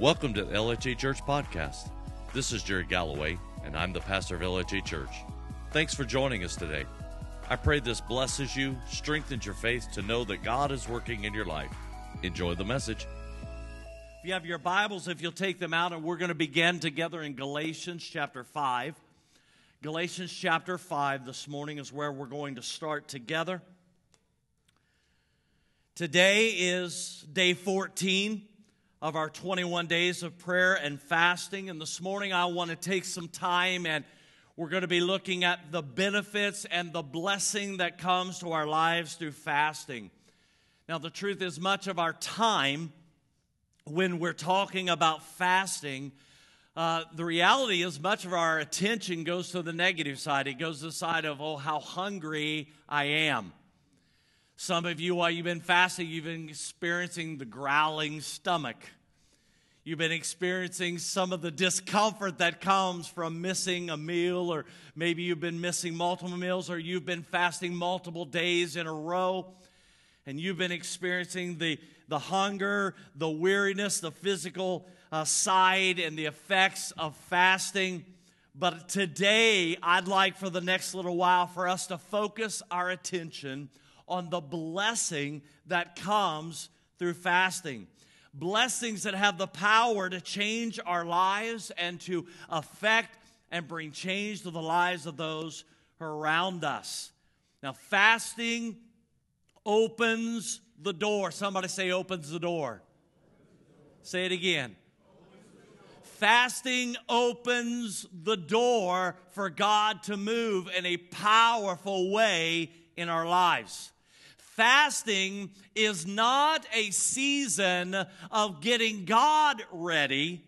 Welcome to the LHA Church Podcast. This is Jerry Galloway, and I'm the pastor of LHA Church. Thanks for joining us today. I pray this blesses you, strengthens your faith to know that God is working in your life. Enjoy the message. If you have your Bibles, if you'll take them out, and we're going to begin together in Galatians chapter 5. Galatians chapter 5 this morning is where we're going to start together. Today is day 14 of our 21 days of prayer and fasting. And this morning I want to take some time and we're going to be looking at the benefits and the blessing that comes to our lives through fasting. Now, the truth is, much of our time when we're talking about fasting, uh, the reality is much of our attention goes to the negative side. It goes to the side of, oh, how hungry I am. Some of you, while you've been fasting, you've been experiencing the growling stomach. You've been experiencing some of the discomfort that comes from missing a meal, or maybe you've been missing multiple meals, or you've been fasting multiple days in a row, and you've been experiencing the, the hunger, the weariness, the physical uh, side, and the effects of fasting. But today, I'd like for the next little while for us to focus our attention on the blessing that comes through fasting. Blessings that have the power to change our lives and to affect and bring change to the lives of those around us. Now, fasting opens the door. Somebody say, opens the door. Say it again. Fasting opens the door for God to move in a powerful way in our lives. Fasting is not a season of getting God ready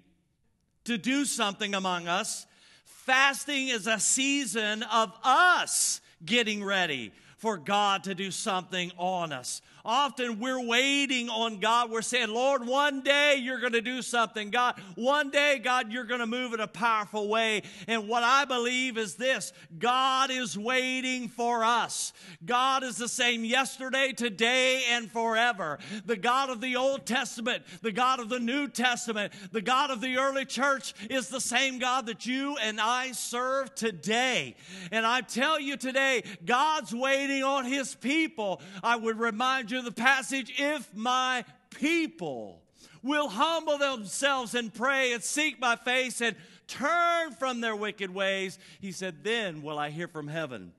to do something among us. Fasting is a season of us getting ready for God to do something on us. Often we're waiting on God. We're saying, Lord, one day you're going to do something. God, one day, God, you're going to move in a powerful way. And what I believe is this God is waiting for us. God is the same yesterday, today, and forever. The God of the Old Testament, the God of the New Testament, the God of the early church is the same God that you and I serve today. And I tell you today, God's waiting on his people. I would remind you the passage if my people will humble themselves and pray and seek my face and turn from their wicked ways, he said, then will I hear from heaven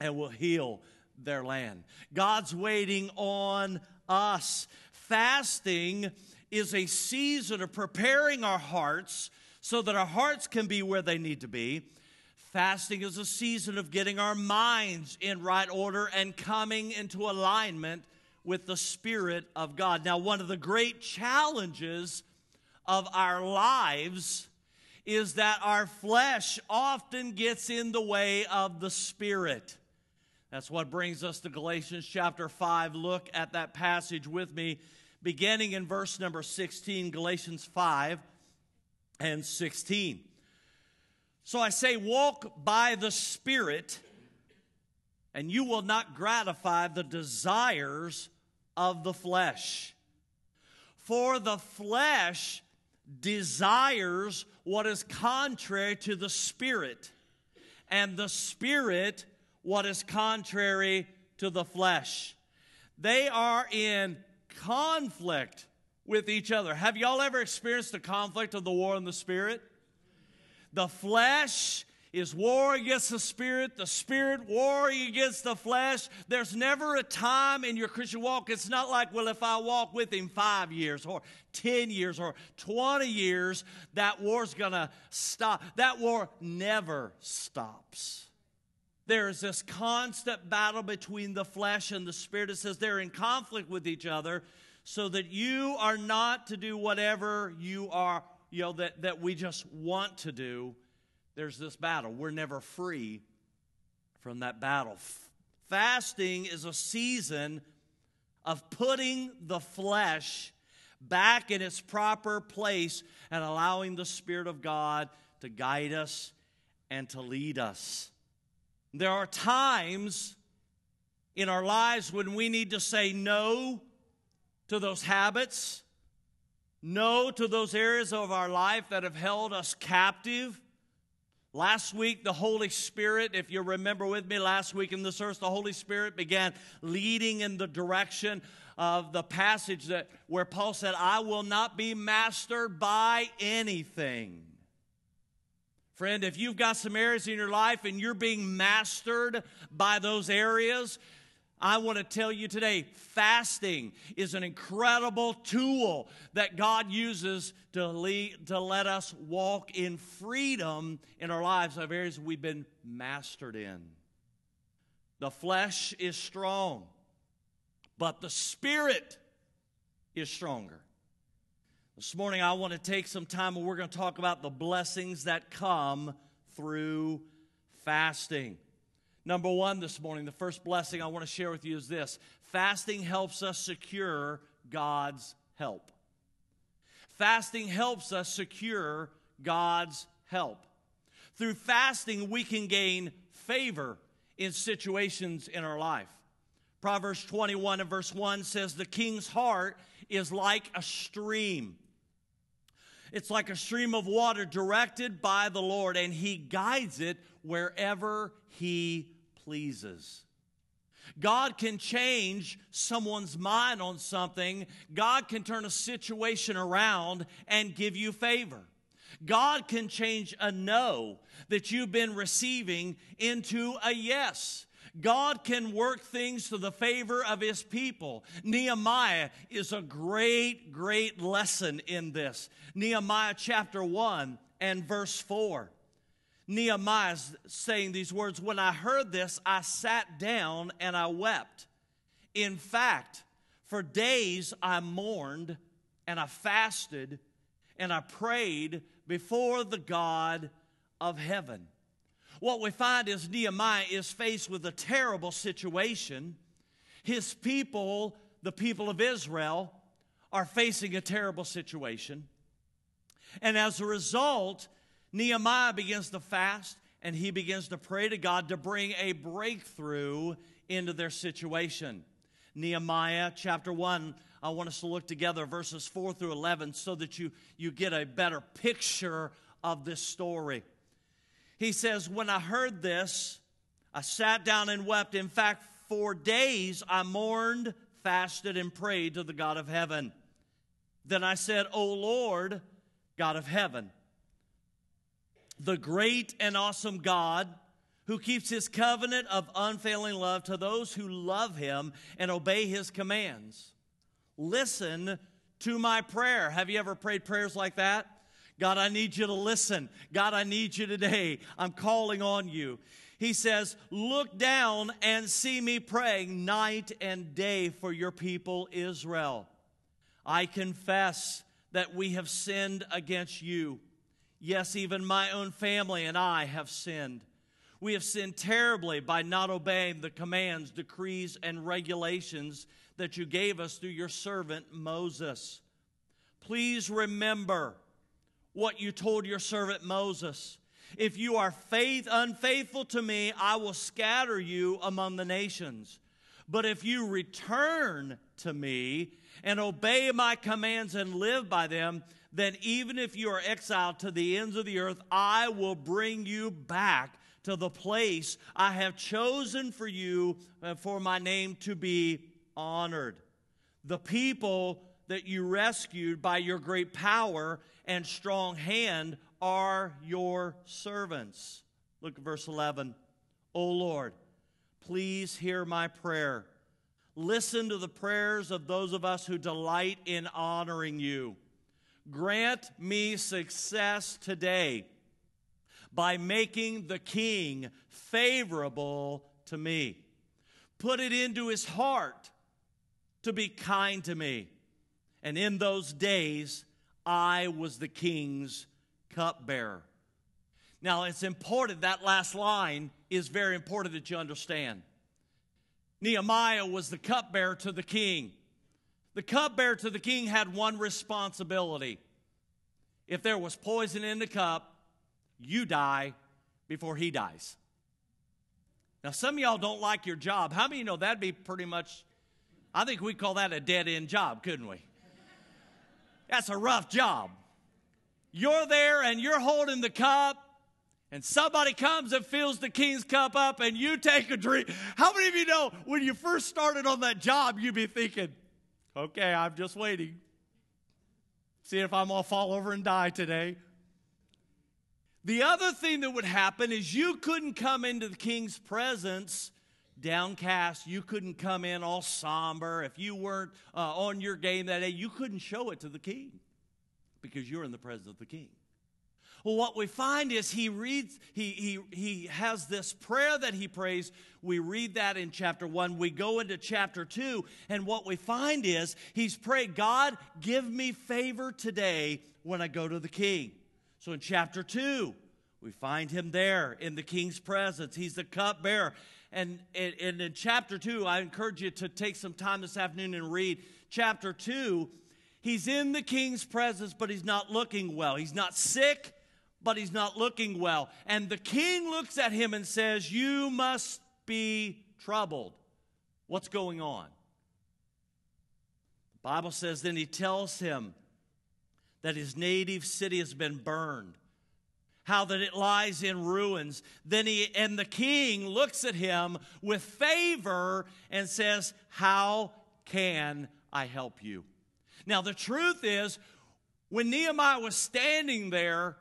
and will heal their land. God's waiting on us. Fasting is a season of preparing our hearts so that our hearts can be where they need to be. Fasting is a season of getting our minds in right order and coming into alignment with the Spirit of God. Now, one of the great challenges of our lives is that our flesh often gets in the way of the Spirit. That's what brings us to Galatians chapter 5. Look at that passage with me, beginning in verse number 16, Galatians 5 and 16. So I say, walk by the Spirit and you will not gratify the desires of the flesh. For the flesh desires what is contrary to the spirit, and the spirit what is contrary to the flesh. They are in conflict with each other. Have y'all ever experienced the conflict of the war in the spirit? The flesh is war against the spirit, the spirit warring against the flesh. There's never a time in your Christian walk, it's not like, well, if I walk with him five years or 10 years or 20 years, that war's gonna stop. That war never stops. There's this constant battle between the flesh and the spirit. It says they're in conflict with each other so that you are not to do whatever you are, you know, that, that we just want to do there's this battle. We're never free from that battle. Fasting is a season of putting the flesh back in its proper place and allowing the Spirit of God to guide us and to lead us. There are times in our lives when we need to say no to those habits, No to those areas of our life that have held us captive. Last week, the Holy Spirit, if you remember with me last week in the service, the Holy Spirit began leading in the direction of the passage that where Paul said, I will not be mastered by anything. Friend, if you've got some areas in your life and you're being mastered by those areas, I want to tell you today fasting is an incredible tool that God uses to, lead, to let us walk in freedom in our lives of areas we've been mastered in. The flesh is strong, but the spirit is stronger. This morning, I want to take some time and we're going to talk about the blessings that come through fasting. Number one this morning, the first blessing I want to share with you is this fasting helps us secure God's help. Fasting helps us secure God's help. Through fasting, we can gain favor in situations in our life. Proverbs 21 and verse 1 says, The king's heart is like a stream. It's like a stream of water directed by the Lord, and He guides it wherever He pleases. God can change someone's mind on something. God can turn a situation around and give you favor. God can change a no that you've been receiving into a yes. God can work things to the favor of his people. Nehemiah is a great, great lesson in this. Nehemiah chapter 1 and verse 4. Nehemiah is saying these words When I heard this, I sat down and I wept. In fact, for days I mourned and I fasted and I prayed before the God of heaven. What we find is Nehemiah is faced with a terrible situation. His people, the people of Israel, are facing a terrible situation. And as a result, Nehemiah begins to fast and he begins to pray to God to bring a breakthrough into their situation. Nehemiah chapter 1, I want us to look together verses 4 through 11 so that you, you get a better picture of this story. He says, When I heard this, I sat down and wept. In fact, for days I mourned, fasted, and prayed to the God of heaven. Then I said, O Lord, God of heaven, the great and awesome God who keeps his covenant of unfailing love to those who love him and obey his commands. Listen to my prayer. Have you ever prayed prayers like that? God, I need you to listen. God, I need you today. I'm calling on you. He says, Look down and see me praying night and day for your people Israel. I confess that we have sinned against you. Yes, even my own family and I have sinned. We have sinned terribly by not obeying the commands, decrees, and regulations that you gave us through your servant Moses. Please remember what you told your servant Moses. If you are faith unfaithful to me, I will scatter you among the nations. But if you return to me and obey my commands and live by them, then even if you are exiled to the ends of the earth, I will bring you back to the place I have chosen for you uh, for my name to be honored. The people that you rescued by your great power and strong hand are your servants. Look at verse 11. O Lord, please hear my prayer. Listen to the prayers of those of us who delight in honoring you. Grant me success today by making the king favorable to me. Put it into his heart to be kind to me. And in those days, I was the king's cupbearer. Now, it's important, that last line is very important that you understand. Nehemiah was the cupbearer to the king. The cupbearer to the king had one responsibility. If there was poison in the cup, you die before he dies. Now, some of y'all don't like your job. How many know that'd be pretty much, I think we'd call that a dead end job, couldn't we? That's a rough job. You're there and you're holding the cup, and somebody comes and fills the king's cup up, and you take a drink. How many of you know when you first started on that job, you'd be thinking, okay, I'm just waiting. See if I'm going to fall over and die today. The other thing that would happen is you couldn't come into the king's presence downcast. You couldn't come in all somber. If you weren't uh, on your game that day, you couldn't show it to the king because you're in the presence of the king. Well, what we find is he reads, he, he, he has this prayer that he prays. We read that in chapter one. We go into chapter two, and what we find is he's prayed, God, give me favor today when I go to the king. So in chapter 2, we find him there in the king's presence. He's the cupbearer. And, and in chapter 2, I encourage you to take some time this afternoon and read chapter 2. He's in the king's presence, but he's not looking well. He's not sick, but he's not looking well. And the king looks at him and says, You must be troubled. What's going on? The Bible says, then he tells him, that his native city has been burned, how that it lies in ruins. Then he and the king looks at him with favor and says, How can I help you? Now, the truth is, when Nehemiah was standing there,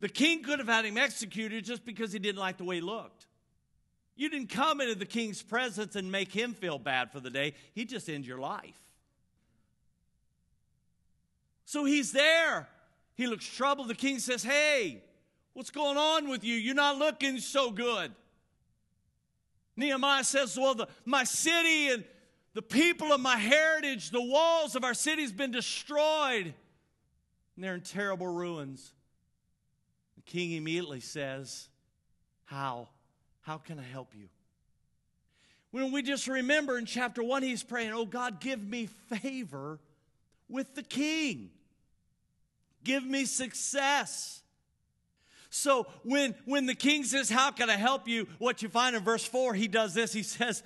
the king could have had him executed just because he didn't like the way he looked. You didn't come into the king's presence and make him feel bad for the day, he just ends your life. So he's there. He looks troubled. The king says, Hey, what's going on with you? You're not looking so good. Nehemiah says, Well, the, my city and the people of my heritage, the walls of our city has been destroyed, and they're in terrible ruins. The king immediately says, How? How can I help you? When we just remember in chapter one, he's praying, Oh God, give me favor with the king. Give me success. So when, when the king says, How can I help you? What you find in verse 4, he does this. He says,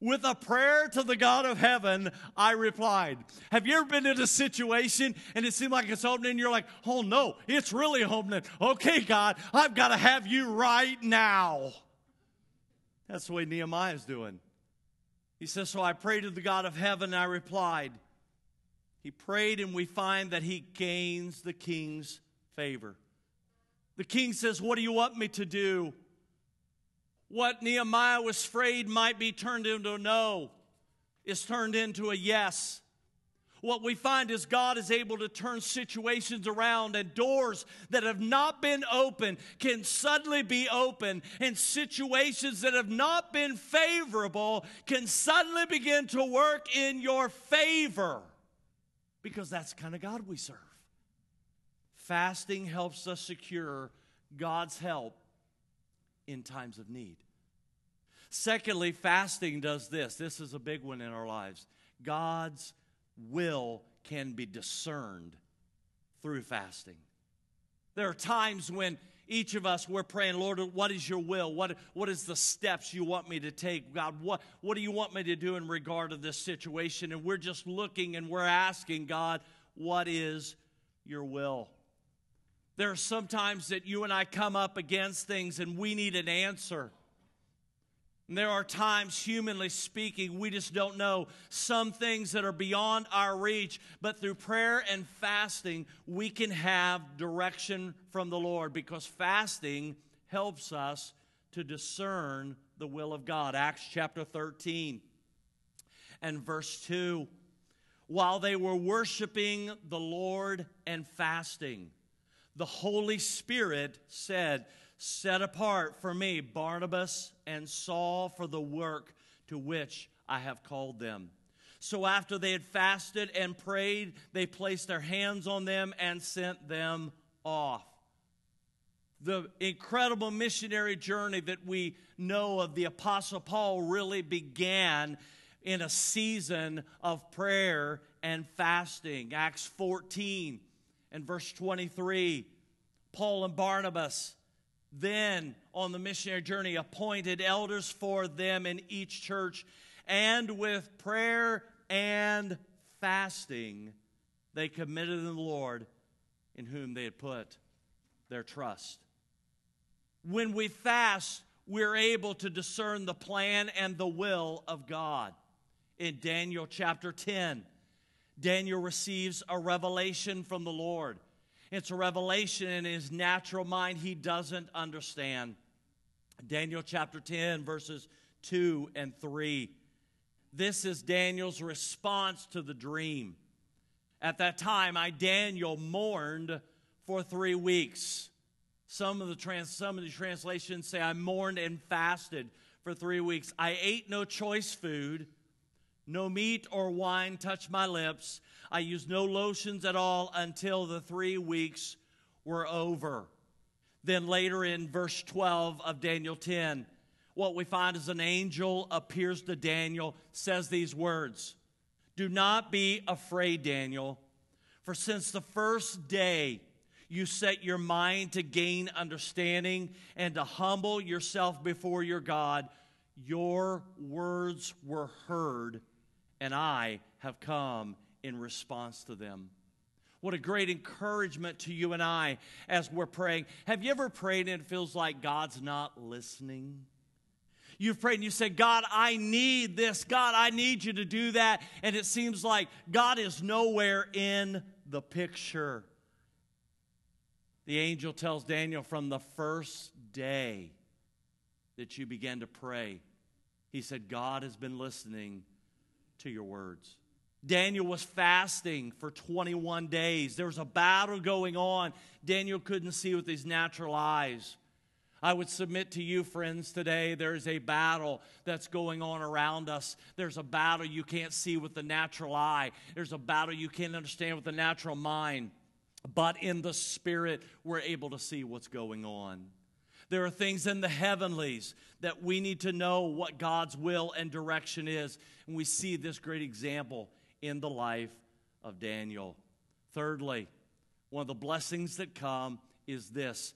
with a prayer to the God of heaven, I replied. Have you ever been in a situation and it seemed like it's opening and you're like, oh no, it's really opening. Okay, God, I've got to have you right now. That's the way Nehemiah is doing. He says, So I prayed to the God of heaven I replied. He prayed, and we find that he gains the king's favor. The king says, What do you want me to do? What Nehemiah was afraid might be turned into a no is turned into a yes. What we find is God is able to turn situations around, and doors that have not been open can suddenly be open, and situations that have not been favorable can suddenly begin to work in your favor because that's the kind of God we serve. Fasting helps us secure God's help in times of need. Secondly, fasting does this. This is a big one in our lives. God's will can be discerned through fasting. There are times when each of us we're praying lord what is your will? What, what is the steps you want me to take? God what, what do you want me to do in regard to this situation? And we're just looking and we're asking god what is your will? There are sometimes that you and i come up against things and we need an answer there are times, humanly speaking, we just don't know some things that are beyond our reach, but through prayer and fasting, we can have direction from the Lord because fasting helps us to discern the will of God. Acts chapter 13 and verse 2. While they were worshiping the Lord and fasting, the Holy Spirit said, set apart for me Barnabas and Saul for the work to which I have called them. So after they had fasted and prayed, they placed their hands on them and sent them off. The incredible missionary journey that we know of the Apostle Paul really began in a season of prayer and fasting. Acts 14 and verse 23. Paul and Barnabas then on the missionary journey appointed elders for them in each church, and with prayer and fasting, they committed in the Lord in whom they had put their trust. When we fast, we're able to discern the plan and the will of God. In Daniel chapter 10, Daniel receives a revelation from the Lord. It's a revelation in his natural mind he doesn't understand. Daniel chapter 10, verses 2 and 3. This is Daniel's response to the dream. At that time, I, Daniel, mourned for three weeks. Some of the trans, some of the translations say I mourned and fasted for three weeks. I ate no choice food, no meat or wine touched my lips. I used no lotions at all until the three weeks were over. Then later in verse 12 of Daniel 10, what we find is an angel appears to Daniel, says these words Do not be afraid, Daniel, for since the first day you set your mind to gain understanding and to humble yourself before your God, your words were heard, and I have come in response to them. What a great encouragement to you and I as we're praying. Have you ever prayed and it feels like God's not listening? You've prayed and you said, God, I need this. God, I need you to do that. And it seems like God is nowhere in the picture. The angel tells Daniel from the first day that you began to pray, he said, God has been listening to your words. Daniel was fasting for 21 days. There was a battle going on. Daniel couldn't see with his natural eyes. I would submit to you, friends, today there's a battle that's going on around us. There's a battle you can't see with the natural eye, there's a battle you can't understand with the natural mind. But in the spirit, we're able to see what's going on. There are things in the heavenlies that we need to know what God's will and direction is. And we see this great example in the life of Daniel. Thirdly, one of the blessings that come is this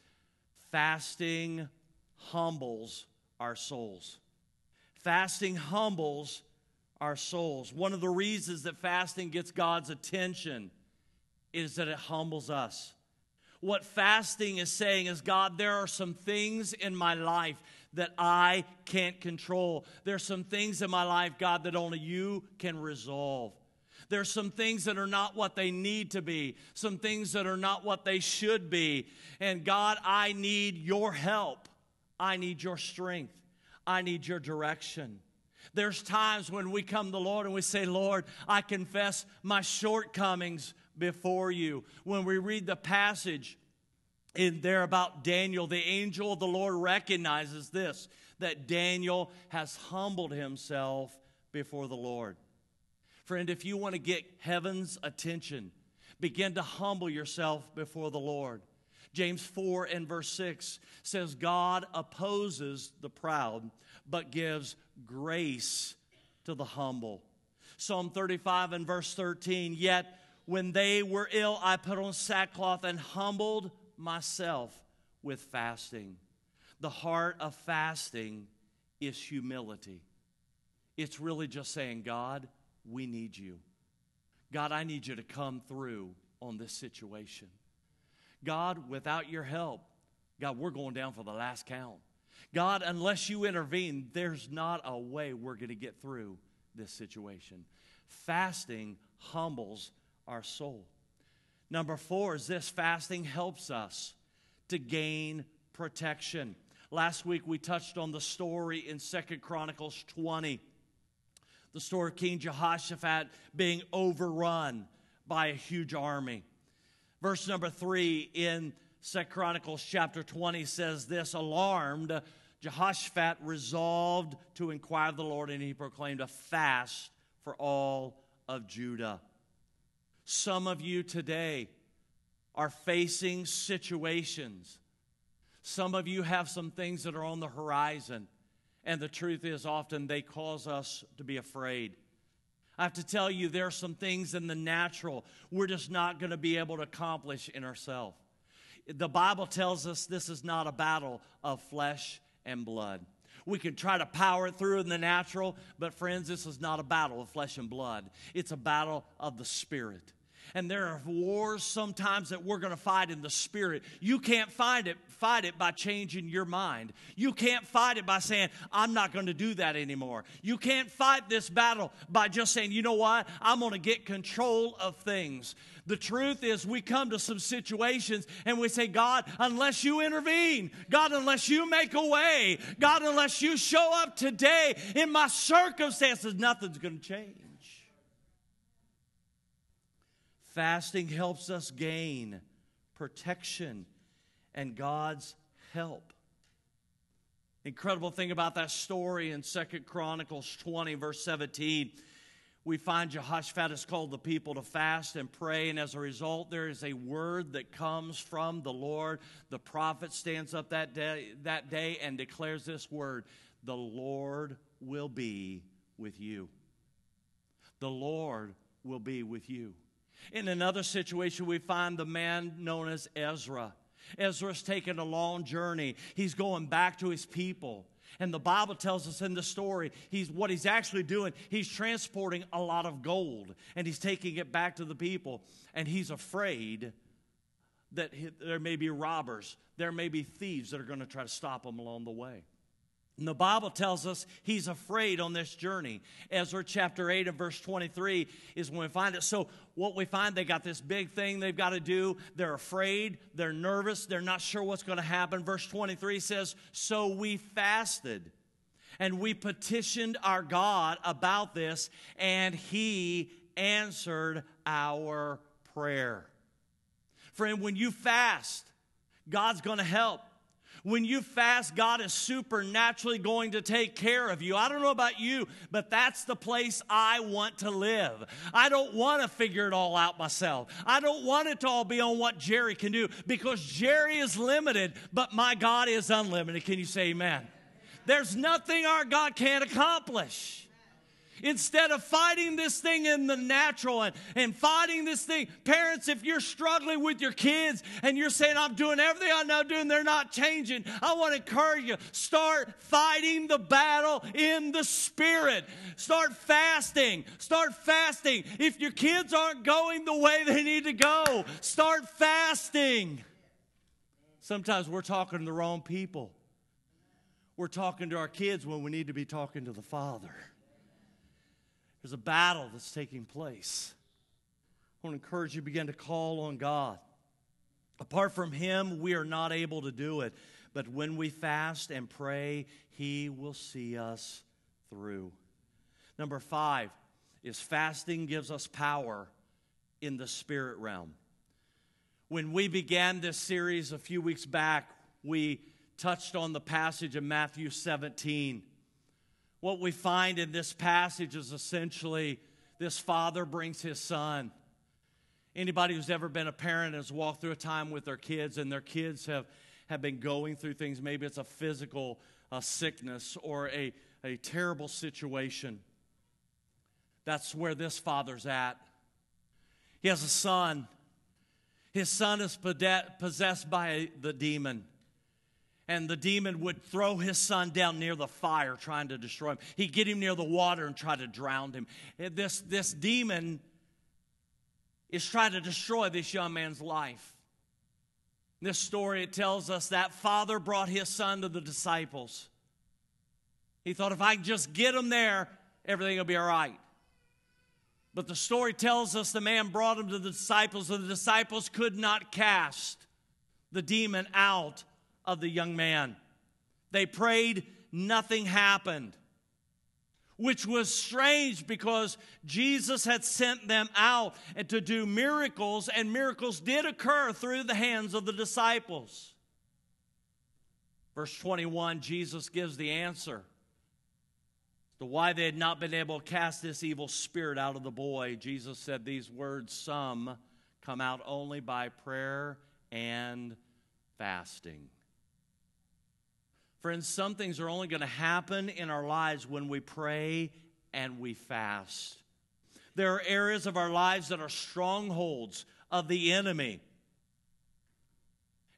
fasting humbles our souls. Fasting humbles our souls. One of the reasons that fasting gets God's attention is that it humbles us. What fasting is saying is, God, there are some things in my life that I can't control. There's some things in my life, God, that only you can resolve. There's some things that are not what they need to be, some things that are not what they should be. And God, I need your help. I need your strength. I need your direction. There's times when we come to the Lord and we say, Lord, I confess my shortcomings before you. When we read the passage in there about Daniel, the angel of the Lord recognizes this that Daniel has humbled himself before the Lord. Friend, if you want to get heaven's attention, begin to humble yourself before the Lord. James 4 and verse 6 says, God opposes the proud, but gives grace to the humble. Psalm 35 and verse 13, yet when they were ill, I put on sackcloth and humbled myself with fasting. The heart of fasting is humility. It's really just saying, God, we need you. God, I need you to come through on this situation. God, without your help, God, we're going down for the last count. God, unless you intervene, there's not a way we're going to get through this situation. Fasting humbles our soul. Number four is this fasting helps us to gain protection. Last week we touched on the story in Second Chronicles 20 the story of King Jehoshaphat being overrun by a huge army. Verse number three in Second Chronicles chapter 20 says this Alarmed, Jehoshaphat resolved to inquire of the Lord, and he proclaimed a fast for all of Judah. Some of you today are facing situations. Some of you have some things that are on the horizon. And the truth is, often they cause us to be afraid. I have to tell you, there are some things in the natural we're just not going to be able to accomplish in ourselves. The Bible tells us this is not a battle of flesh and blood. We can try to power it through in the natural, but friends, this is not a battle of flesh and blood. It's a battle of the Spirit. And there are wars sometimes that we're going to fight in the spirit. You can't fight it, fight it by changing your mind. You can't fight it by saying, I'm not going to do that anymore. You can't fight this battle by just saying, you know what? I'm going to get control of things. The truth is, we come to some situations and we say, God, unless you intervene, God, unless you make a way, God, unless you show up today in my circumstances, nothing's going to change. Fasting helps us gain protection and God's help. Incredible thing about that story in Second Chronicles 20, verse 17. We find Jehoshaphat has called the people to fast and pray, and as a result, there is a word that comes from the Lord. The prophet stands up that day, that day and declares this word The Lord will be with you. The Lord will be with you. In another situation, we find the man known as Ezra. Ezra's taken a long journey. He's going back to his people. And the Bible tells us in the story, he's what he's actually doing, he's transporting a lot of gold and he's taking it back to the people. And he's afraid that there may be robbers, there may be thieves that are going to try to stop him along the way. And the Bible tells us he's afraid on this journey. Ezra chapter 8 and verse 23 is when we find it. So, what we find, they got this big thing they've got to do. They're afraid, they're nervous, they're not sure what's going to happen. Verse 23 says, So we fasted and we petitioned our God about this, and he answered our prayer. Friend, when you fast, God's going to help. When you fast, God is supernaturally going to take care of you. I don't know about you, but that's the place I want to live. I don't want to figure it all out myself. I don't want it to all be on what Jerry can do because Jerry is limited, but my God is unlimited. Can you say amen? There's nothing our God can't accomplish. Instead of fighting this thing in the natural and, and fighting this thing, parents, if you're struggling with your kids and you're saying, I'm doing everything I know doing, they're not changing, I want to encourage you, start fighting the battle in the spirit. Start fasting. Start fasting. If your kids aren't going the way they need to go, start fasting. Sometimes we're talking to the wrong people. We're talking to our kids when we need to be talking to the Father. There's a battle that's taking place. I want to encourage you to begin to call on God. Apart from Him, we are not able to do it. But when we fast and pray, He will see us through. Number five is fasting gives us power in the spirit realm. When we began this series a few weeks back, we touched on the passage in Matthew 17 what we find in this passage is essentially this father brings his son. Anybody who's ever been a parent has walked through a time with their kids and their kids have, have been going through things. Maybe it's a physical a sickness or a, a terrible situation. That's where this father's at. He has a son. His son is possessed by the demon and the demon would throw his son down near the fire trying to destroy him. He'd get him near the water and try to drown him. Eh, this, this demon is trying to destroy this young man's life. this story, it tells us that father brought his son to the disciples. He thought, if I can just get him there, everything will be all right. But the story tells us the man brought him to the disciples, and the disciples could not cast the demon out of the young man. They prayed, nothing happened, which was strange because Jesus had sent them out and to do miracles, and miracles did occur through the hands of the disciples. Verse 21, Jesus gives the answer to why they had not been able to cast this evil spirit out of the boy. Jesus said these words Some come out only by prayer and fasting. Friends, some things are only going to happen in our lives when we pray and we fast. There are areas of our lives that are strongholds of the enemy.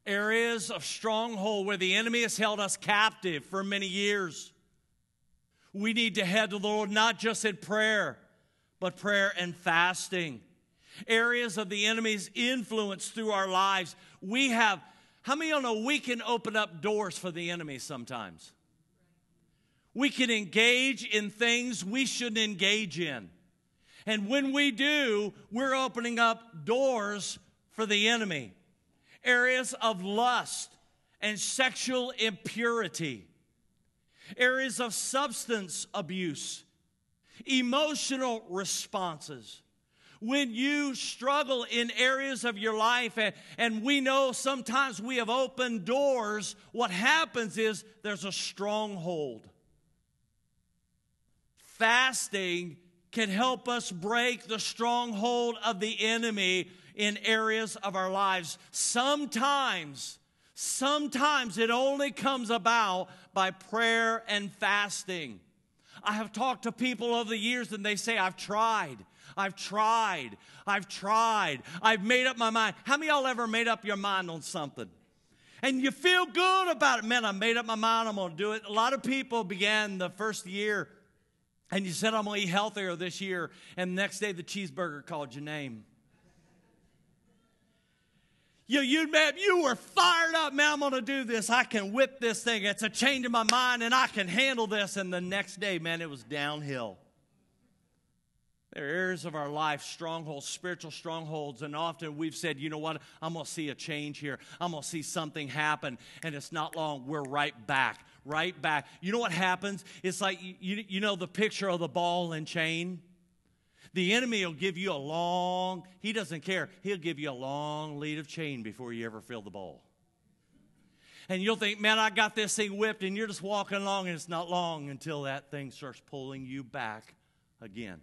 Areas of stronghold where the enemy has held us captive for many years. We need to head to the Lord not just in prayer, but prayer and fasting. areas of the enemy's influence through our lives, we have, how many of you know we can open up doors for the enemy sometimes? We can engage in things we shouldn't engage in. And when we do, we're opening up doors for the enemy. Areas of lust and sexual impurity, areas of substance abuse, emotional responses. When you struggle in areas of your life, and, and we know sometimes we have opened doors, what happens is there's a stronghold. Fasting can help us break the stronghold of the enemy in areas of our lives. Sometimes, sometimes it only comes about by prayer and fasting. I have talked to people over the years and they say, I've tried. I've tried. I've tried. I've made up my mind. How many y'all ever made up your mind on something? And you feel good about it. Man, I made up my mind. I'm going to do it. A lot of people began the first year and you said, I'm going to eat healthier this year, and the next day the cheeseburger called your name. You, you, man, you were fired up, man, I'm going to do this. I can whip this thing. It's a change in my mind, and I can handle this. And the next day, man, it was downhill. There are areas of our life, strongholds, spiritual strongholds, and often we've said, you know what, I'm going to see a change here. I'm going to see something happen, and it's not long, we're right back, right back. You know what happens? It's like, you, you know the picture of the ball and chain? The enemy will give you a long, he doesn't care, he'll give you a long lead of chain before you ever feel the ball. And you'll think, man, I got this thing whipped, and you're just walking along, and it's not long until that thing starts pulling you back again.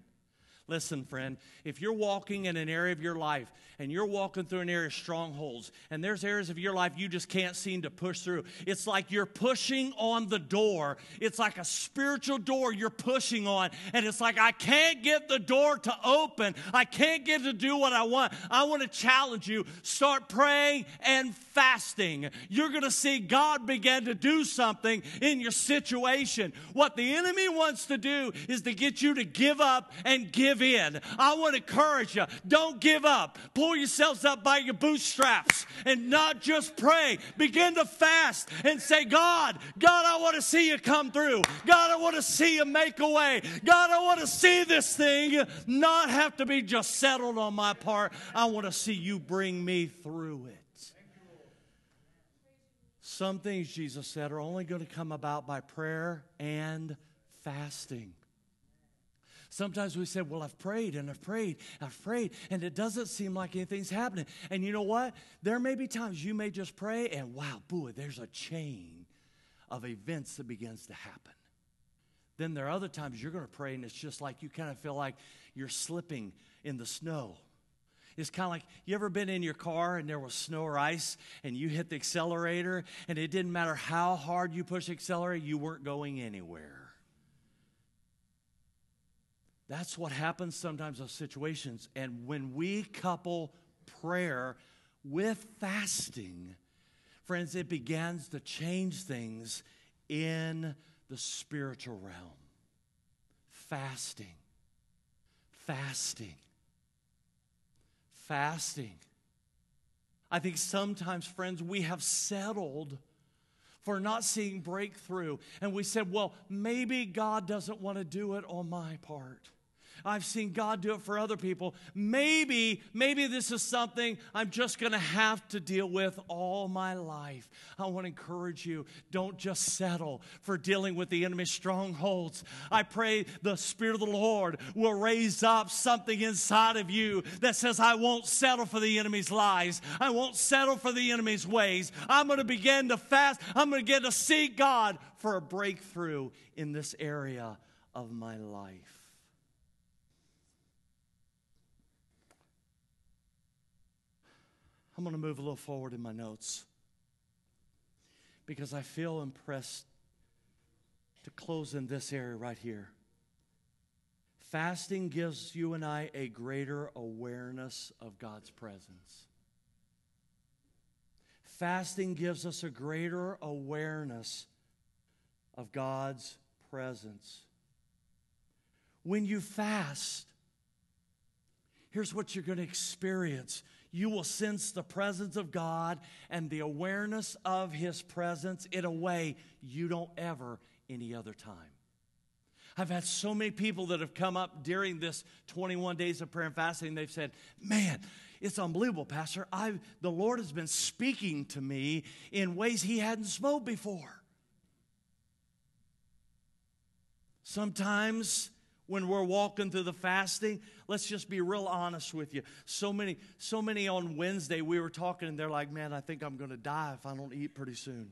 Listen, friend, if you're walking in an area of your life and you're walking through an area of strongholds and there's areas of your life you just can't seem to push through, it's like you're pushing on the door. It's like a spiritual door you're pushing on. And it's like, I can't get the door to open. I can't get to do what I want. I want to challenge you. Start praying and fasting. You're going to see God begin to do something in your situation. What the enemy wants to do is to get you to give up and give give in. I want to encourage you don't give up. Pull yourselves up by your bootstraps and not just pray. Begin to fast and say, God, God, I want to see you come through. God, I want to see you make a way. God, I want to see this thing not have to be just settled on my part. I want to see you bring me through it. Some things, Jesus said, are only going to come about by prayer and fasting. Sometimes we say, Well, I've prayed and I've prayed, I've prayed, and it doesn't seem like anything's happening. And you know what? There may be times you may just pray, and wow, boy, there's a chain of events that begins to happen. Then there are other times you're going to pray, and it's just like you kind of feel like you're slipping in the snow. It's kind of like you ever been in your car and there was snow or ice and you hit the accelerator and it didn't matter how hard you push the accelerator, you weren't going anywhere. That's what happens sometimes in situations. And when we couple prayer with fasting, friends, it begins to change things in the spiritual realm. Fasting. Fasting. Fasting. I think sometimes, friends, we have settled for not seeing breakthrough. And we said, well, maybe God doesn't want to do it on my part. I've seen God do it for other people. Maybe, maybe this is something I'm just going to have to deal with all my life. I want to encourage you don't just settle for dealing with the enemy's strongholds. I pray the Spirit of the Lord will raise up something inside of you that says, I won't settle for the enemy's lies. I won't settle for the enemy's ways. I'm going to begin to fast. I'm going to begin to seek God for a breakthrough in this area of my life. I'm going to move a little forward in my notes because I feel impressed to close in this area right here. Fasting gives you and I a greater awareness of God's presence. Fasting gives us a greater awareness of God's presence. When you fast, here's what you're going to experience you will sense the presence of God and the awareness of His presence in a way you don't ever any other time. I've had so many people that have come up during this 21 days of prayer and fasting. They've said, Man, it's unbelievable, Pastor. I the Lord has been speaking to me in ways He hadn't spoke before. Sometimes when we're walking through the fasting, let's just be real honest with you. So many, so many on Wednesday we were talking, and they're like, "Man, I think I'm going to die if I don't eat pretty soon."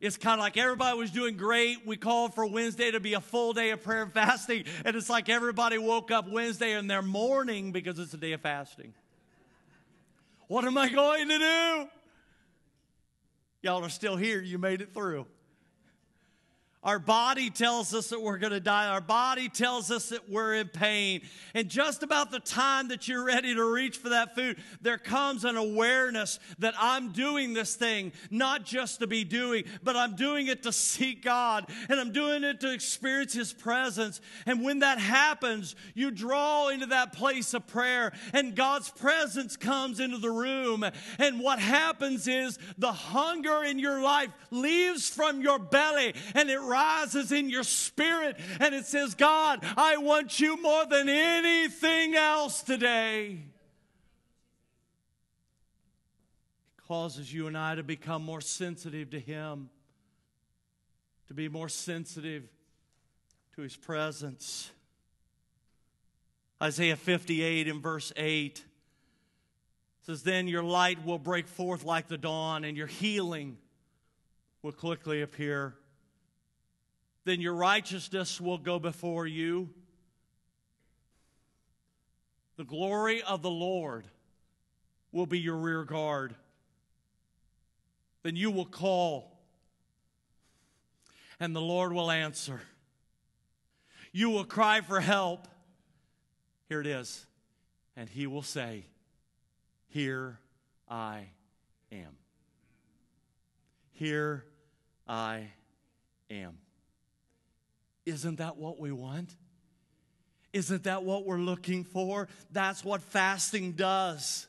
It's kind of like everybody was doing great. We called for Wednesday to be a full day of prayer and fasting, and it's like everybody woke up Wednesday and they're mourning because it's a day of fasting. What am I going to do? Y'all are still here. You made it through. Our body tells us that we're going to die. Our body tells us that we're in pain. And just about the time that you're ready to reach for that food, there comes an awareness that I'm doing this thing not just to be doing, but I'm doing it to seek God and I'm doing it to experience His presence. And when that happens, you draw into that place of prayer and God's presence comes into the room. And what happens is the hunger in your life leaves from your belly and it rises in your spirit and it says, God, I want you more than anything else today. It causes you and I to become more sensitive to Him, to be more sensitive to His presence. Isaiah 58 in verse 8 says, Then your light will break forth like the dawn, and your healing will quickly appear then your righteousness will go before you. The glory of the Lord will be your rear guard. Then you will call, and the Lord will answer. You will cry for help. Here it is. And he will say, Here I am. Here I am. Isn't that what we want? Isn't that what we're looking for? That's what fasting does.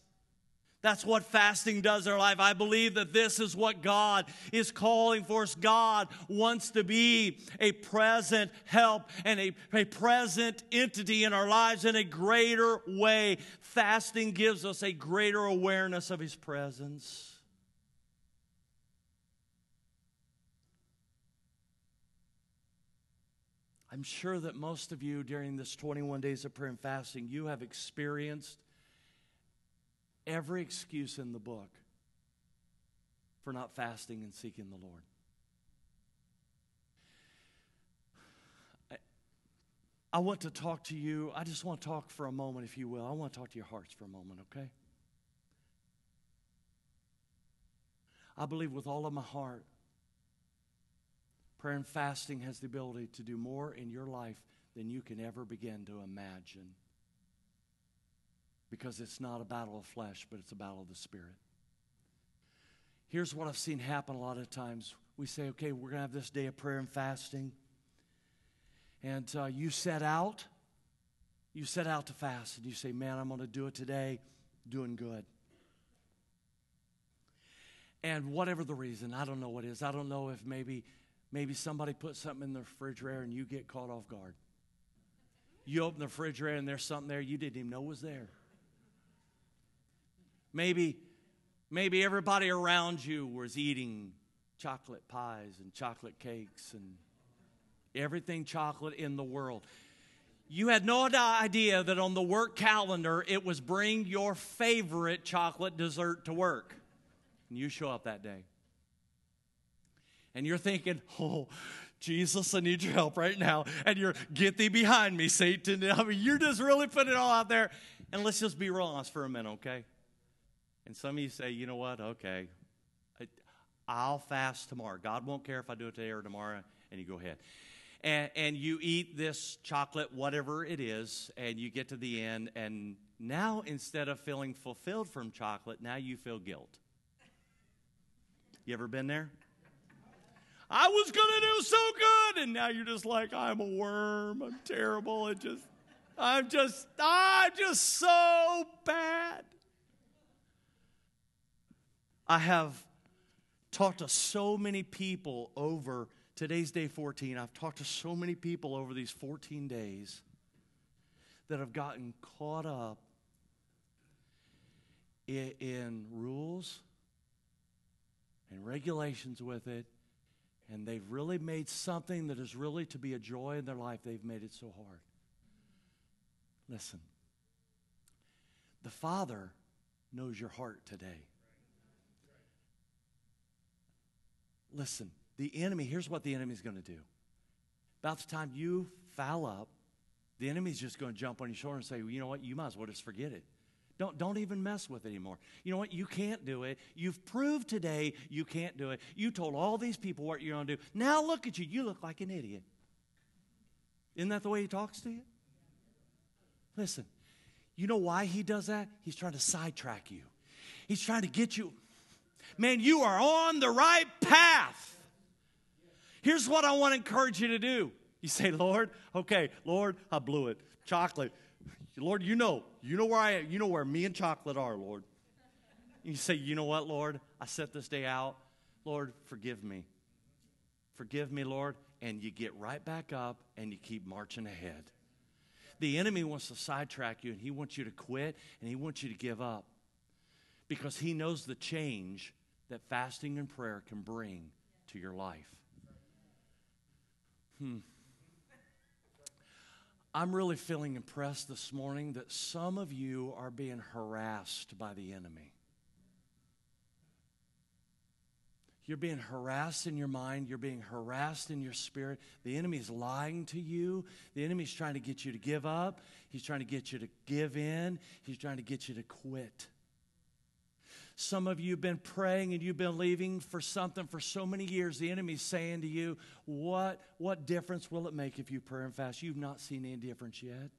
That's what fasting does in our life. I believe that this is what God is calling for us. God wants to be a present help and a, a present entity in our lives in a greater way. Fasting gives us a greater awareness of His presence. I'm sure that most of you during this 21 days of prayer and fasting, you have experienced every excuse in the book for not fasting and seeking the Lord. I, I want to talk to you. I just want to talk for a moment, if you will. I want to talk to your hearts for a moment, okay? I believe with all of my heart Prayer and fasting has the ability to do more in your life than you can ever begin to imagine. Because it's not a battle of flesh, but it's a battle of the spirit. Here's what I've seen happen a lot of times. We say, okay, we're going to have this day of prayer and fasting. And uh, you set out, you set out to fast, and you say, man, I'm going to do it today, doing good. And whatever the reason, I don't know what is. I don't know if maybe Maybe somebody put something in the refrigerator and you get caught off guard. You open the refrigerator and there's something there you didn't even know was there. Maybe, maybe everybody around you was eating chocolate pies and chocolate cakes and everything chocolate in the world. You had no idea that on the work calendar it was bring your favorite chocolate dessert to work. And you show up that day and you're thinking, oh, Jesus, I need your help right now. And you're, get thee behind me, Satan. I mean, you're just really putting it all out there. And let's just be real honest for a minute, okay? And some of you say, you know what? Okay, I'll fast tomorrow. God won't care if I do it today or tomorrow. And you go ahead. And, and you eat this chocolate, whatever it is, and you get to the end. And now, instead of feeling fulfilled from chocolate, now you feel guilt. You ever been there? I was going to do so good. And now you're just like, I'm a worm. I'm terrible. It just, I'm just, I'm just so bad. I have talked to so many people over today's day 14. I've talked to so many people over these 14 days that have gotten caught up in, in rules and regulations with it, and they've really made something that is really to be a joy in their life, they've made it so hard. Listen, the Father knows your heart today. Listen, the enemy, here's what the enemy's going to do. About the time you foul up, the enemy's just going to jump on your shoulder and say, well, you know what, you might as well just forget it. Don't, don't even mess with it anymore. You know what? You can't do it. You've proved today you can't do it. You told all these people what you're going to do. Now look at you. You look like an idiot. Isn't that the way he talks to you? Listen, you know why he does that? He's trying to sidetrack you. He's trying to get you. Man, you are on the right path. Here's what I want to encourage you to do. You say, Lord, okay, Lord, I blew it. Chocolate. Lord, you know, you know where I you know where me and chocolate are, Lord. You say, you know what, Lord? I set this day out. Lord, forgive me. Forgive me, Lord. And you get right back up and you keep marching ahead. The enemy wants to sidetrack you and he wants you to quit and he wants you to give up because he knows the change that fasting and prayer can bring to your life. Hmm. I'm really feeling impressed this morning that some of you are being harassed by the enemy. You're being harassed in your mind. You're being harassed in your spirit. The enemy's lying to you. The enemy's trying to get you to give up. He's trying to get you to give in. He's trying to get you to quit. Some of you have been praying and you've been leaving for something for so many years. The enemy's saying to you, What, what difference will it make if you pray and fast? You've not seen any difference yet.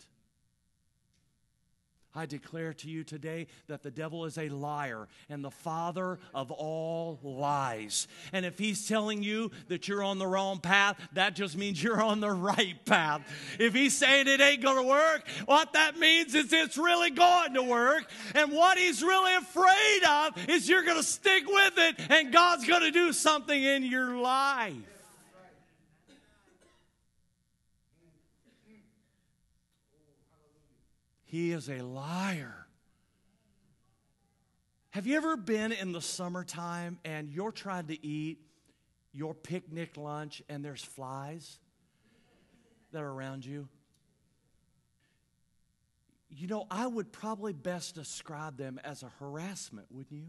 I declare to you today that the devil is a liar and the father of all lies. And if he's telling you that you're on the wrong path, that just means you're on the right path. If he's saying it ain't going to work, what that means is it's really going to work. And what he's really afraid of is you're going to stick with it and God's going to do something in your life. He is a liar. Have you ever been in the summertime and you're trying to eat your picnic lunch and there's flies that are around you? You know, I would probably best describe them as a harassment, wouldn't you?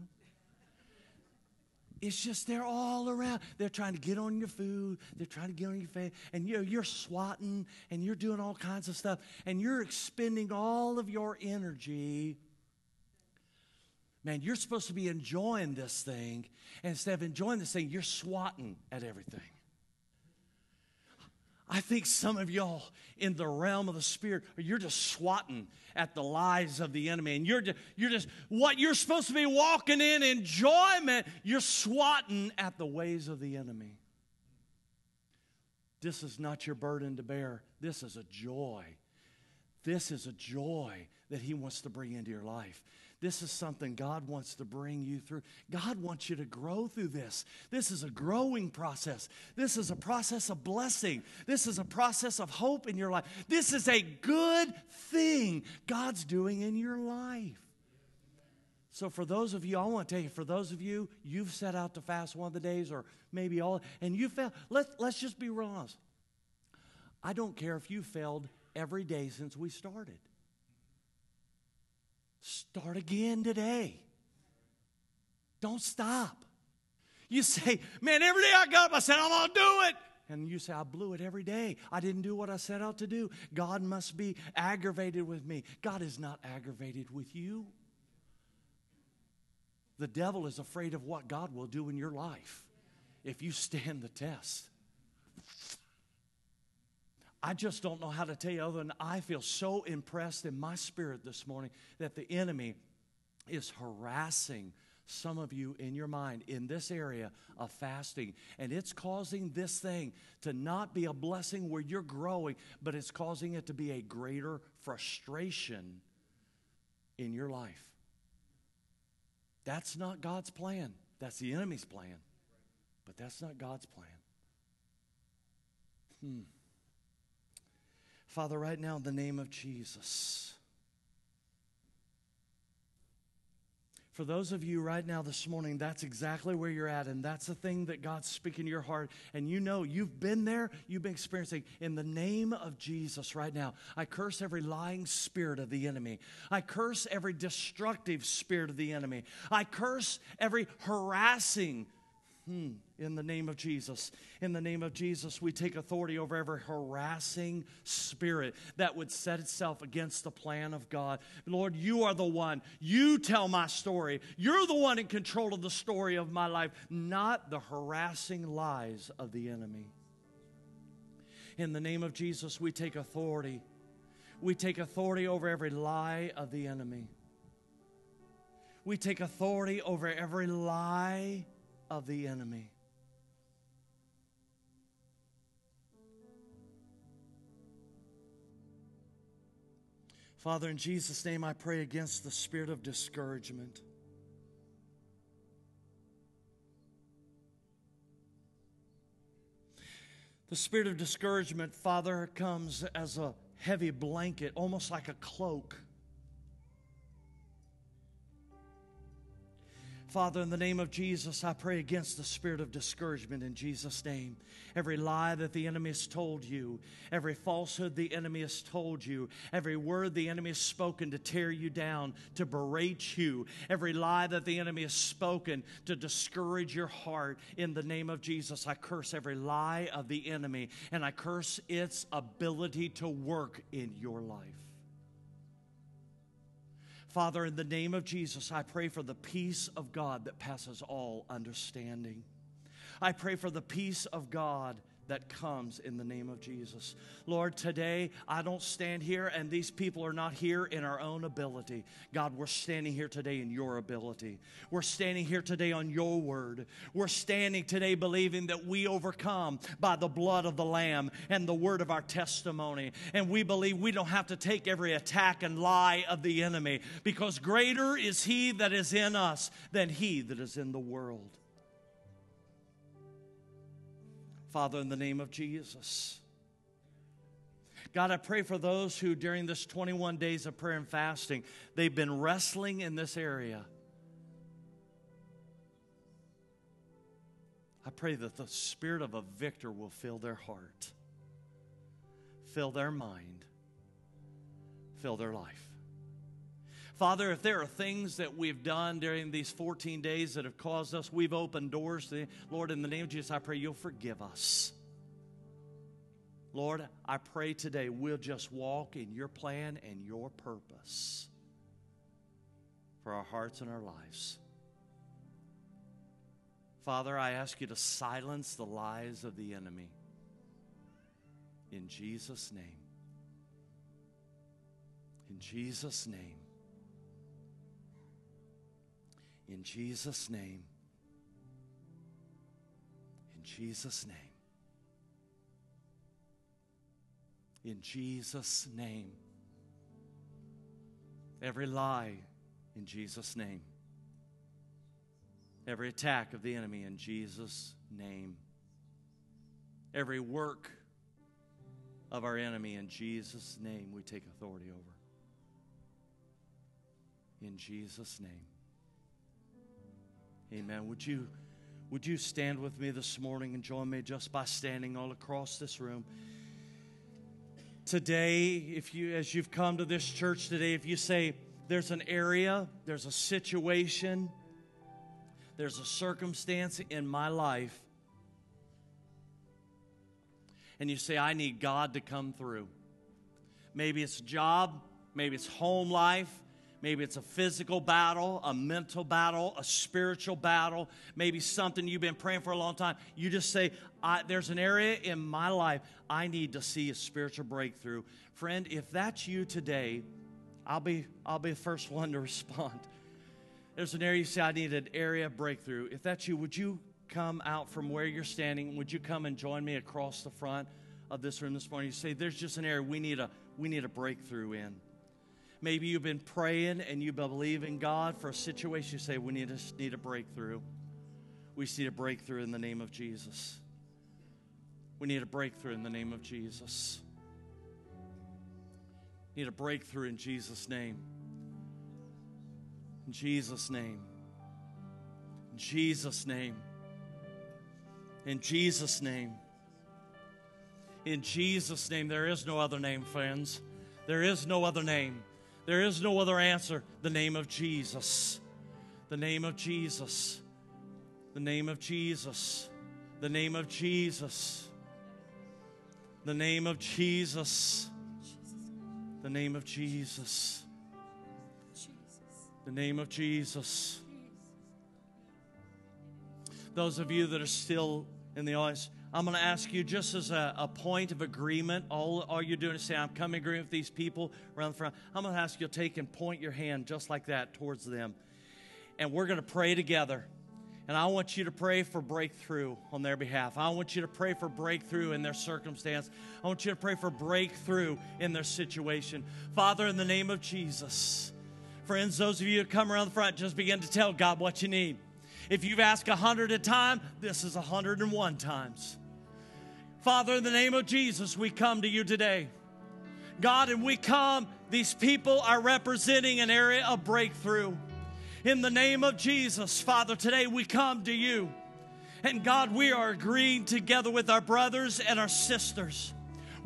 It's just they're all around. They're trying to get on your food. They're trying to get on your face. And you're, you're swatting and you're doing all kinds of stuff. And you're expending all of your energy. Man, you're supposed to be enjoying this thing. And instead of enjoying this thing, you're swatting at everything. I think some of y'all in the realm of the spirit, you're just swatting at the lies of the enemy. And you're just, you're just, what you're supposed to be walking in enjoyment, you're swatting at the ways of the enemy. This is not your burden to bear. This is a joy. This is a joy that He wants to bring into your life. This is something God wants to bring you through. God wants you to grow through this. This is a growing process. This is a process of blessing. This is a process of hope in your life. This is a good thing God's doing in your life. So, for those of you, I want to tell you, for those of you, you've set out to fast one of the days or maybe all, and you failed. Let, let's just be real honest. I don't care if you failed every day since we started. Start again today. Don't stop. You say, man, every day I got up, I said, I'm going to do it. And you say, I blew it every day. I didn't do what I set out to do. God must be aggravated with me. God is not aggravated with you. The devil is afraid of what God will do in your life if you stand the test. I just don't know how to tell you other than I feel so impressed in my spirit this morning that the enemy is harassing some of you in your mind in this area of fasting, and it's causing this thing to not be a blessing where you're growing, but it's causing it to be a greater frustration in your life. That's not God's plan, that's the enemy's plan, but that's not God's plan. Hmm. Father, right now, in the name of Jesus. For those of you right now this morning, that's exactly where you're at, and that's the thing that God's speaking to your heart. And you know, you've been there, you've been experiencing. In the name of Jesus, right now, I curse every lying spirit of the enemy. I curse every destructive spirit of the enemy. I curse every harassing Hmm. In the name of Jesus. In the name of Jesus, we take authority over every harassing spirit that would set itself against the plan of God. Lord, you are the one. You tell my story. You're the one in control of the story of my life, not the harassing lies of the enemy. In the name of Jesus, we take authority. We take authority over every lie of the enemy. We take authority over every lie of the enemy. Father, in Jesus' name, I pray against the spirit of discouragement. The spirit of discouragement, Father, comes as a heavy blanket, almost like a cloak. Father, in the name of Jesus, I pray against the spirit of discouragement in Jesus' name. Every lie that the enemy has told you, every falsehood the enemy has told you, every word the enemy has spoken to tear you down, to berate you, every lie that the enemy has spoken to discourage your heart, in the name of Jesus, I curse every lie of the enemy and I curse its ability to work in your life. Father, in the name of Jesus, I pray for the peace of God that passes all understanding. I pray for the peace of God that comes in the name of Jesus. Lord, today I don't stand here and these people are not here in our own ability. God, we're standing here today in your ability. We're standing here today on your word. We're standing today believing that we overcome by the blood of the Lamb and the word of our testimony. And we believe we don't have to take every attack and lie of the enemy because greater is he that is in us than he that is in the world. Father, in the name of Jesus. God, I pray for those who, during this 21 days of prayer and fasting, they've been wrestling in this area. I pray that the spirit of a victor will fill their heart, fill their mind, fill their life. Father, if there are things that we've done during these 14 days that have caused us, we've opened doors to, Lord, in the name of Jesus, I pray you'll forgive us. Lord, I pray today we'll just walk in your plan and your purpose for our hearts and our lives. Father, I ask you to silence the lies of the enemy. In Jesus' name. In Jesus' name. In Jesus' name. In Jesus' name. In Jesus' name. Every lie in Jesus' name. Every attack of the enemy in Jesus' name. Every work of our enemy in Jesus' name we take authority over. In Jesus' name. Amen. Would you, would you stand with me this morning and join me just by standing all across this room? Today, if you, as you've come to this church today, if you say there's an area, there's a situation, there's a circumstance in my life, and you say, I need God to come through. Maybe it's job, maybe it's home life, Maybe it's a physical battle, a mental battle, a spiritual battle, maybe something you've been praying for a long time. You just say, There's an area in my life I need to see a spiritual breakthrough. Friend, if that's you today, I'll be, I'll be the first one to respond. there's an area you say, I need an area breakthrough. If that's you, would you come out from where you're standing? Would you come and join me across the front of this room this morning? You say, there's just an area we need a, we need a breakthrough in. Maybe you've been praying and you believe in God for a situation. You say, we need a, need a breakthrough. We see a breakthrough in the name of Jesus. We need a breakthrough in the name of Jesus. Need a breakthrough in Jesus' name. In Jesus' name. In Jesus' name. In Jesus' name. In Jesus' name. There is no other name, friends. There is no other name. There is no other answer. The name of Jesus. The name of Jesus. The name of Jesus. The name of Jesus. The name of Jesus. The name of Jesus. The name of Jesus. Those of you that are still in the audience, I'm going to ask you just as a, a, point of agreement. All, all you're doing is say, I'm coming agreement with these people around the front. I'm going to ask you to take and point your hand just like that towards them. And we're going to pray together. And I want you to pray for breakthrough on their behalf. I want you to pray for breakthrough in their circumstance. I want you to pray for breakthrough in their situation. Father, in the name of Jesus, friends, those of you who come around the front, just begin to tell God what you need. If you've asked a hundred a time, this is a hundred and one times. Father, in the name of Jesus, we come to you today. God, and we come, these people are representing an area of breakthrough. In the name of Jesus, Father, today we come to you. And God, we are agreeing together with our brothers and our sisters.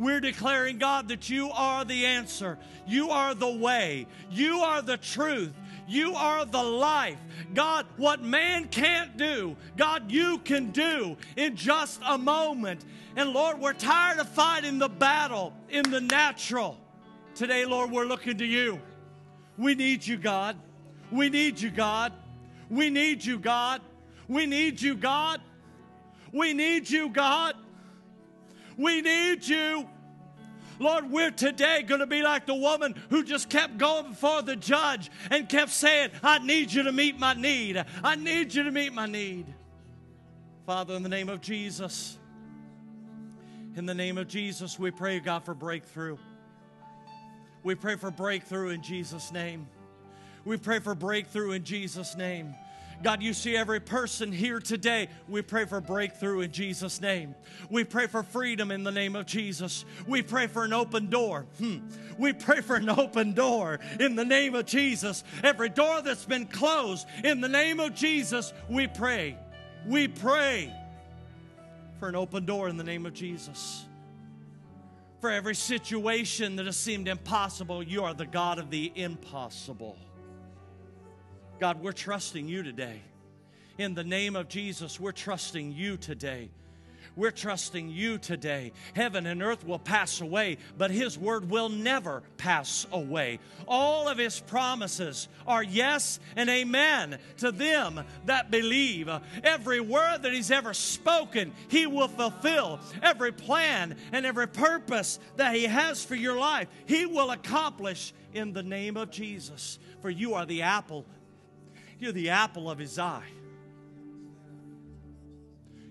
We're declaring, God, that you are the answer. You are the way. You are the truth. You are the life. God, what man can't do, God, you can do in just a moment. And Lord, we're tired of fighting the battle in the natural. Today, Lord, we're looking to you. We need you, God. We need you, God. We need you, God. We need you, God. We need you, God. We need you. Lord, we're today going to be like the woman who just kept going before the judge and kept saying, I need you to meet my need. I need you to meet my need. Father, in the name of Jesus, in the name of Jesus, we pray, God, for breakthrough. We pray for breakthrough in Jesus' name. We pray for breakthrough in Jesus' name. God, you see every person here today. We pray for breakthrough in Jesus' name. We pray for freedom in the name of Jesus. We pray for an open door. Hmm. We pray for an open door in the name of Jesus. Every door that's been closed, in the name of Jesus, we pray. We pray for an open door in the name of Jesus. For every situation that has seemed impossible, you are the God of the impossible. God, we're trusting you today. In the name of Jesus, we're trusting you today. We're trusting you today. Heaven and earth will pass away, but His word will never pass away. All of His promises are yes and amen to them that believe. Every word that He's ever spoken, He will fulfill. Every plan and every purpose that He has for your life, He will accomplish in the name of Jesus. For you are the apple, you're the apple of His eye.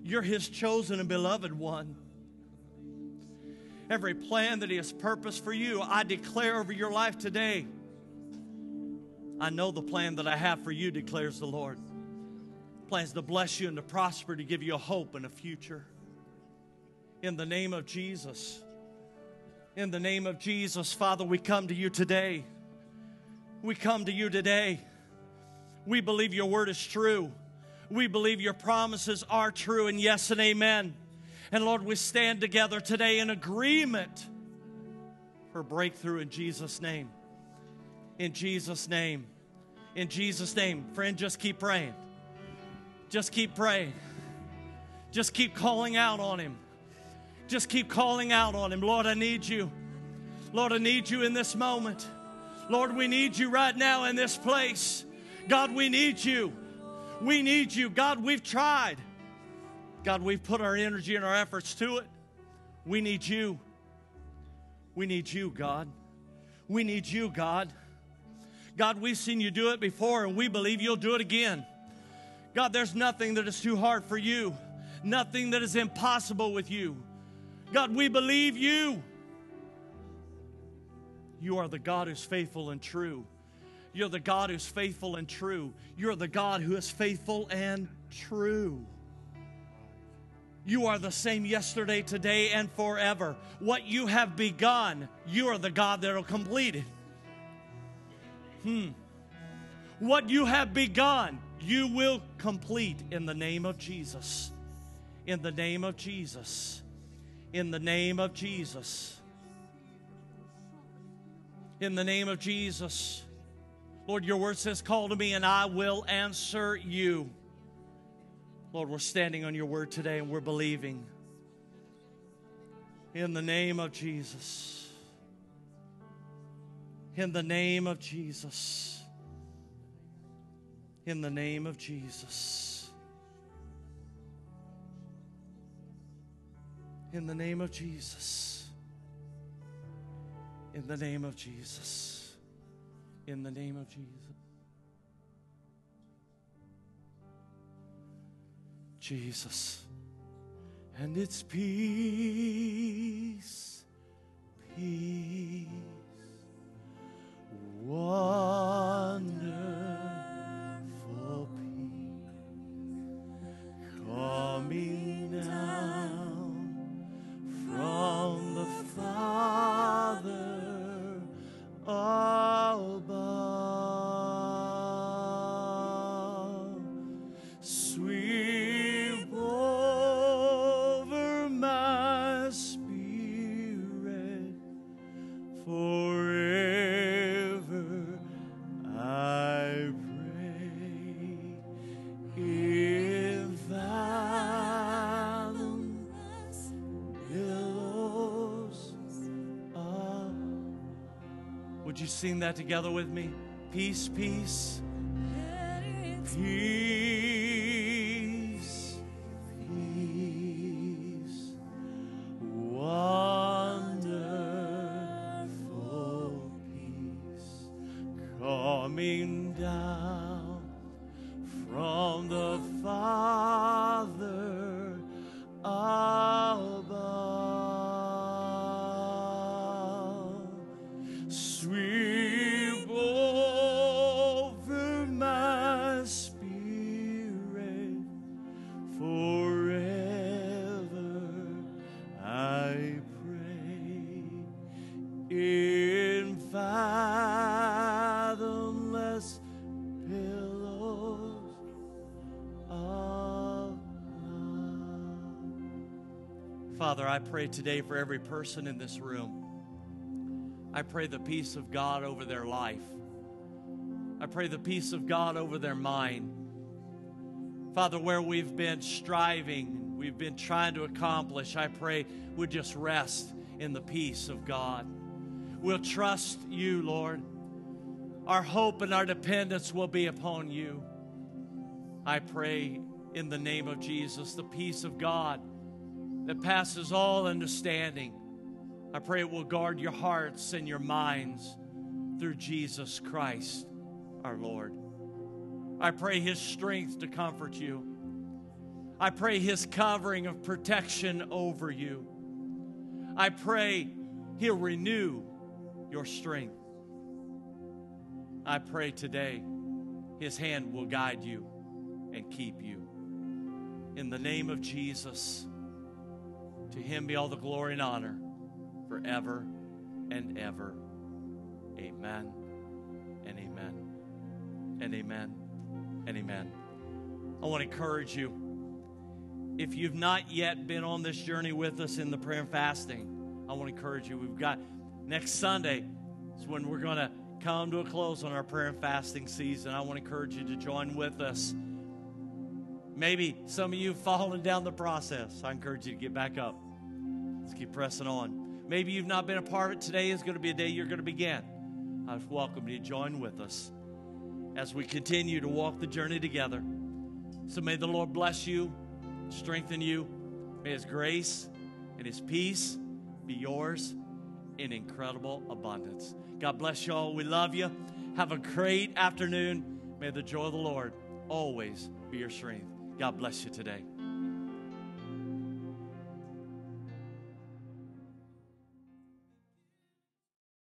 You're His chosen and beloved one. Every plan that He has purposed for you, I declare over your life today. I know the plan that I have for you, declares the Lord. Plans to bless you and to prosper, to give you a hope and a future. In the name of Jesus. In the name of Jesus, Father, we come to you today. We come to you today. We believe your word is true. We believe your promises are true, and yes and amen. And Lord, we stand together today in agreement for breakthrough in Jesus' name. In Jesus' name. In Jesus' name. Friend, just keep praying. Just keep praying. Just keep calling out on Him. Just keep calling out on Him. Lord, I need you. Lord, I need you in this moment. Lord, we need you right now in this place. God, we need you. We need you. God, we've tried. God, we've put our energy and our efforts to it. We need you. We need you, God. We need you, God. God, we've seen you do it before and we believe you'll do it again. God, there's nothing that is too hard for you, nothing that is impossible with you. God, we believe you. You are the God who's faithful and true. You're the God who's faithful and true. You're the God who is faithful and true. You are the same yesterday, today, and forever. What you have begun, you are the God that'll complete it. Hmm. What you have begun, you will complete in the name of Jesus. In the name of Jesus. In the name of Jesus. In the name of Jesus. Lord, your word says, Call to me and I will answer you. Lord, we're standing on your word today and we're believing. In the name of Jesus. In the name of Jesus. In the name of Jesus. In the name of Jesus. In the name of Jesus. In the name of Jesus. Jesus. And it's peace, peace, wonderful peace coming down from the Father above. Sing that together with me? Peace, peace, peace, Father, I pray today for every person in this room. I pray the peace of God over their life. I pray the peace of God over their mind. Father, where we've been striving, we've been trying to accomplish, I pray we just rest in the peace of God. We'll trust you, Lord. Our hope and our dependence will be upon you. I pray in the name of Jesus, the peace of God that passes all understanding. I pray it will guard your hearts and your minds through Jesus Christ, our Lord. I pray His strength to comfort you. I pray His covering of protection over you. I pray He'll renew your strength. I pray today His hand will guide you and keep you. In the name of Jesus, to Him be all the glory and honor forever and ever. Amen and amen and amen and amen. I want to encourage you. If you've not yet been on this journey with us in the prayer and fasting, I want to encourage you. We've got next Sunday is when we're going to come to a close on our prayer and fasting season. I want to encourage you to join with us. Maybe some of you have fallen down the process. I encourage you to get back up. Let's keep pressing on. Maybe you've not been a part of it. Today is going to be a day you're going to begin. I welcome you to join with us as we continue to walk the journey together. So may the Lord bless you, strengthen you. May His grace and His peace be yours in incredible abundance. God bless you all. We love you. Have a great afternoon. May the joy of the Lord always be your strength. God bless you today.